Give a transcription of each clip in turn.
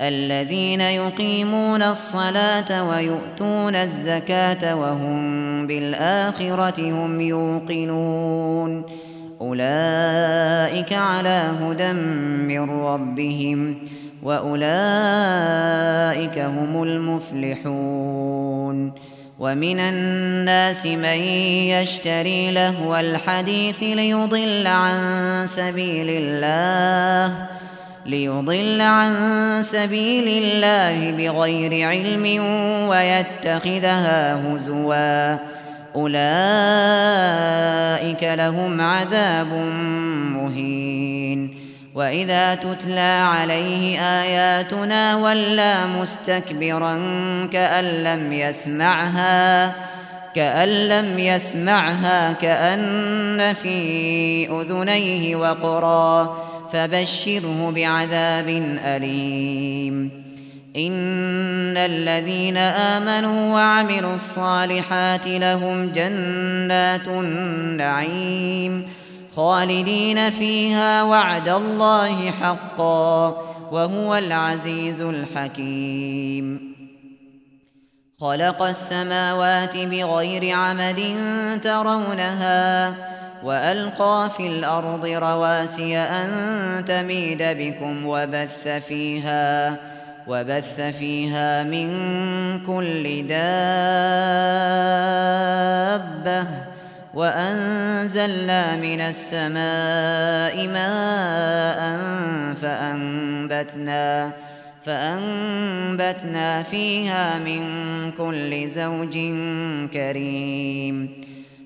الذين يقيمون الصلاة ويؤتون الزكاة وهم بالآخرة هم يوقنون. أولئك على هدى من ربهم وأولئك هم المفلحون. ومن الناس من يشتري لهو الحديث ليضل عن سبيل الله ليضل عن سبيل الله بغير علم ويتخذها هزوا. أولئك لهم عذاب مهين. وإذا تتلى عليه آياتنا ولى مستكبرا كأن لم يسمعها كأن لم يسمعها كأن في أذنيه وقرا. فبشره بعذاب أليم. إن الذين آمنوا وعملوا الصالحات لهم جنات النعيم خالدين فيها وعد الله حقا وهو العزيز الحكيم. خلق السماوات بغير عمد ترونها وألقى في الأرض رواسي أن تميد بكم وبث فيها وبث فيها من كل دابة وأنزلنا من السماء ماء فأنبتنا فأنبتنا فيها من كل زوج كريم.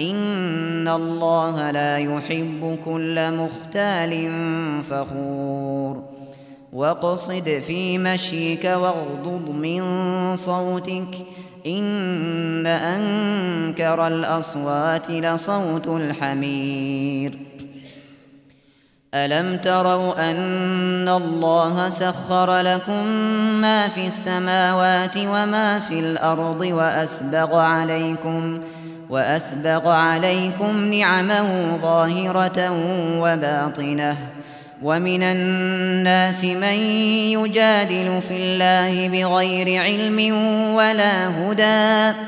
إن الله لا يحب كل مختال فخور. واقصد في مشيك واغضض من صوتك إن أنكر الأصوات لصوت الحمير. ألم تروا أن الله سخر لكم ما في السماوات وما في الأرض وأسبغ عليكم وأسبغ عليكم نعمه ظاهرة وباطنة. ومن الناس من يجادل في الله بغير علم ولا هدى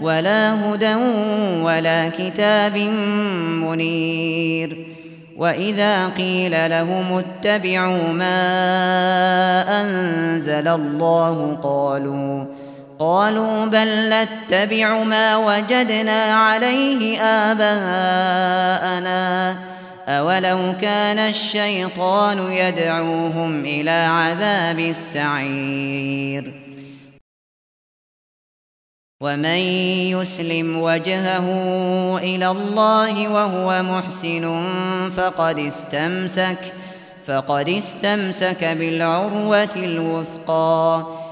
ولا هدى ولا كتاب منير. وإذا قيل لهم اتبعوا ما أنزل الله قالوا قالوا بل نتبع ما وجدنا عليه آباءنا. أولو كان الشيطان يدعوهم إلى عذاب السعير. ومن يسلم وجهه إلى الله وهو محسن فقد استمسك فقد استمسك بالعروة الوثقى.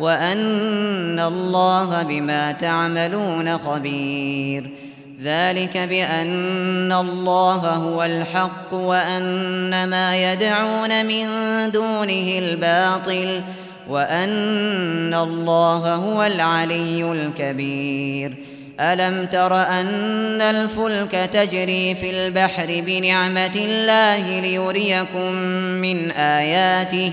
وأن الله بما تعملون خبير. ذلك بأن الله هو الحق وأن ما يدعون من دونه الباطل وأن الله هو العلي الكبير. ألم تر أن الفلك تجري في البحر بنعمة الله ليريكم من آياته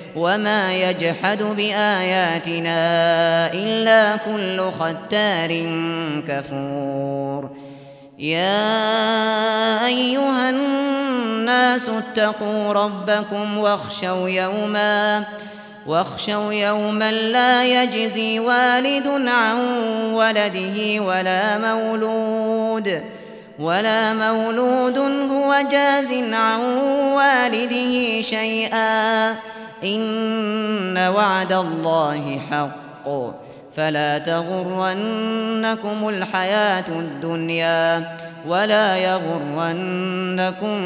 وما يجحد بآياتنا إلا كل ختار كفور يا أيها الناس اتقوا ربكم واخشوا يوما واخشوا يوما لا يجزي والد عن ولده ولا مولود ولا مولود هو جاز عن والده شيئا إن وعد الله حق. فلا تغرنكم الحياة الدنيا ولا يغرنكم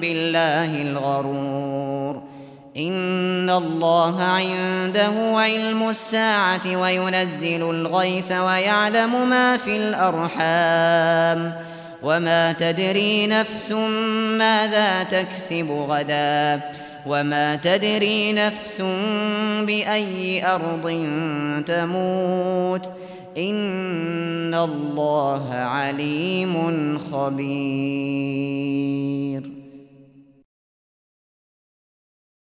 بالله الغرور. إن الله عنده علم الساعة وينزل الغيث ويعلم ما في الأرحام. وما تدري نفس ماذا تكسب غدا. وما تدري نفس بأي أرض تموت. إن الله عليم خبير.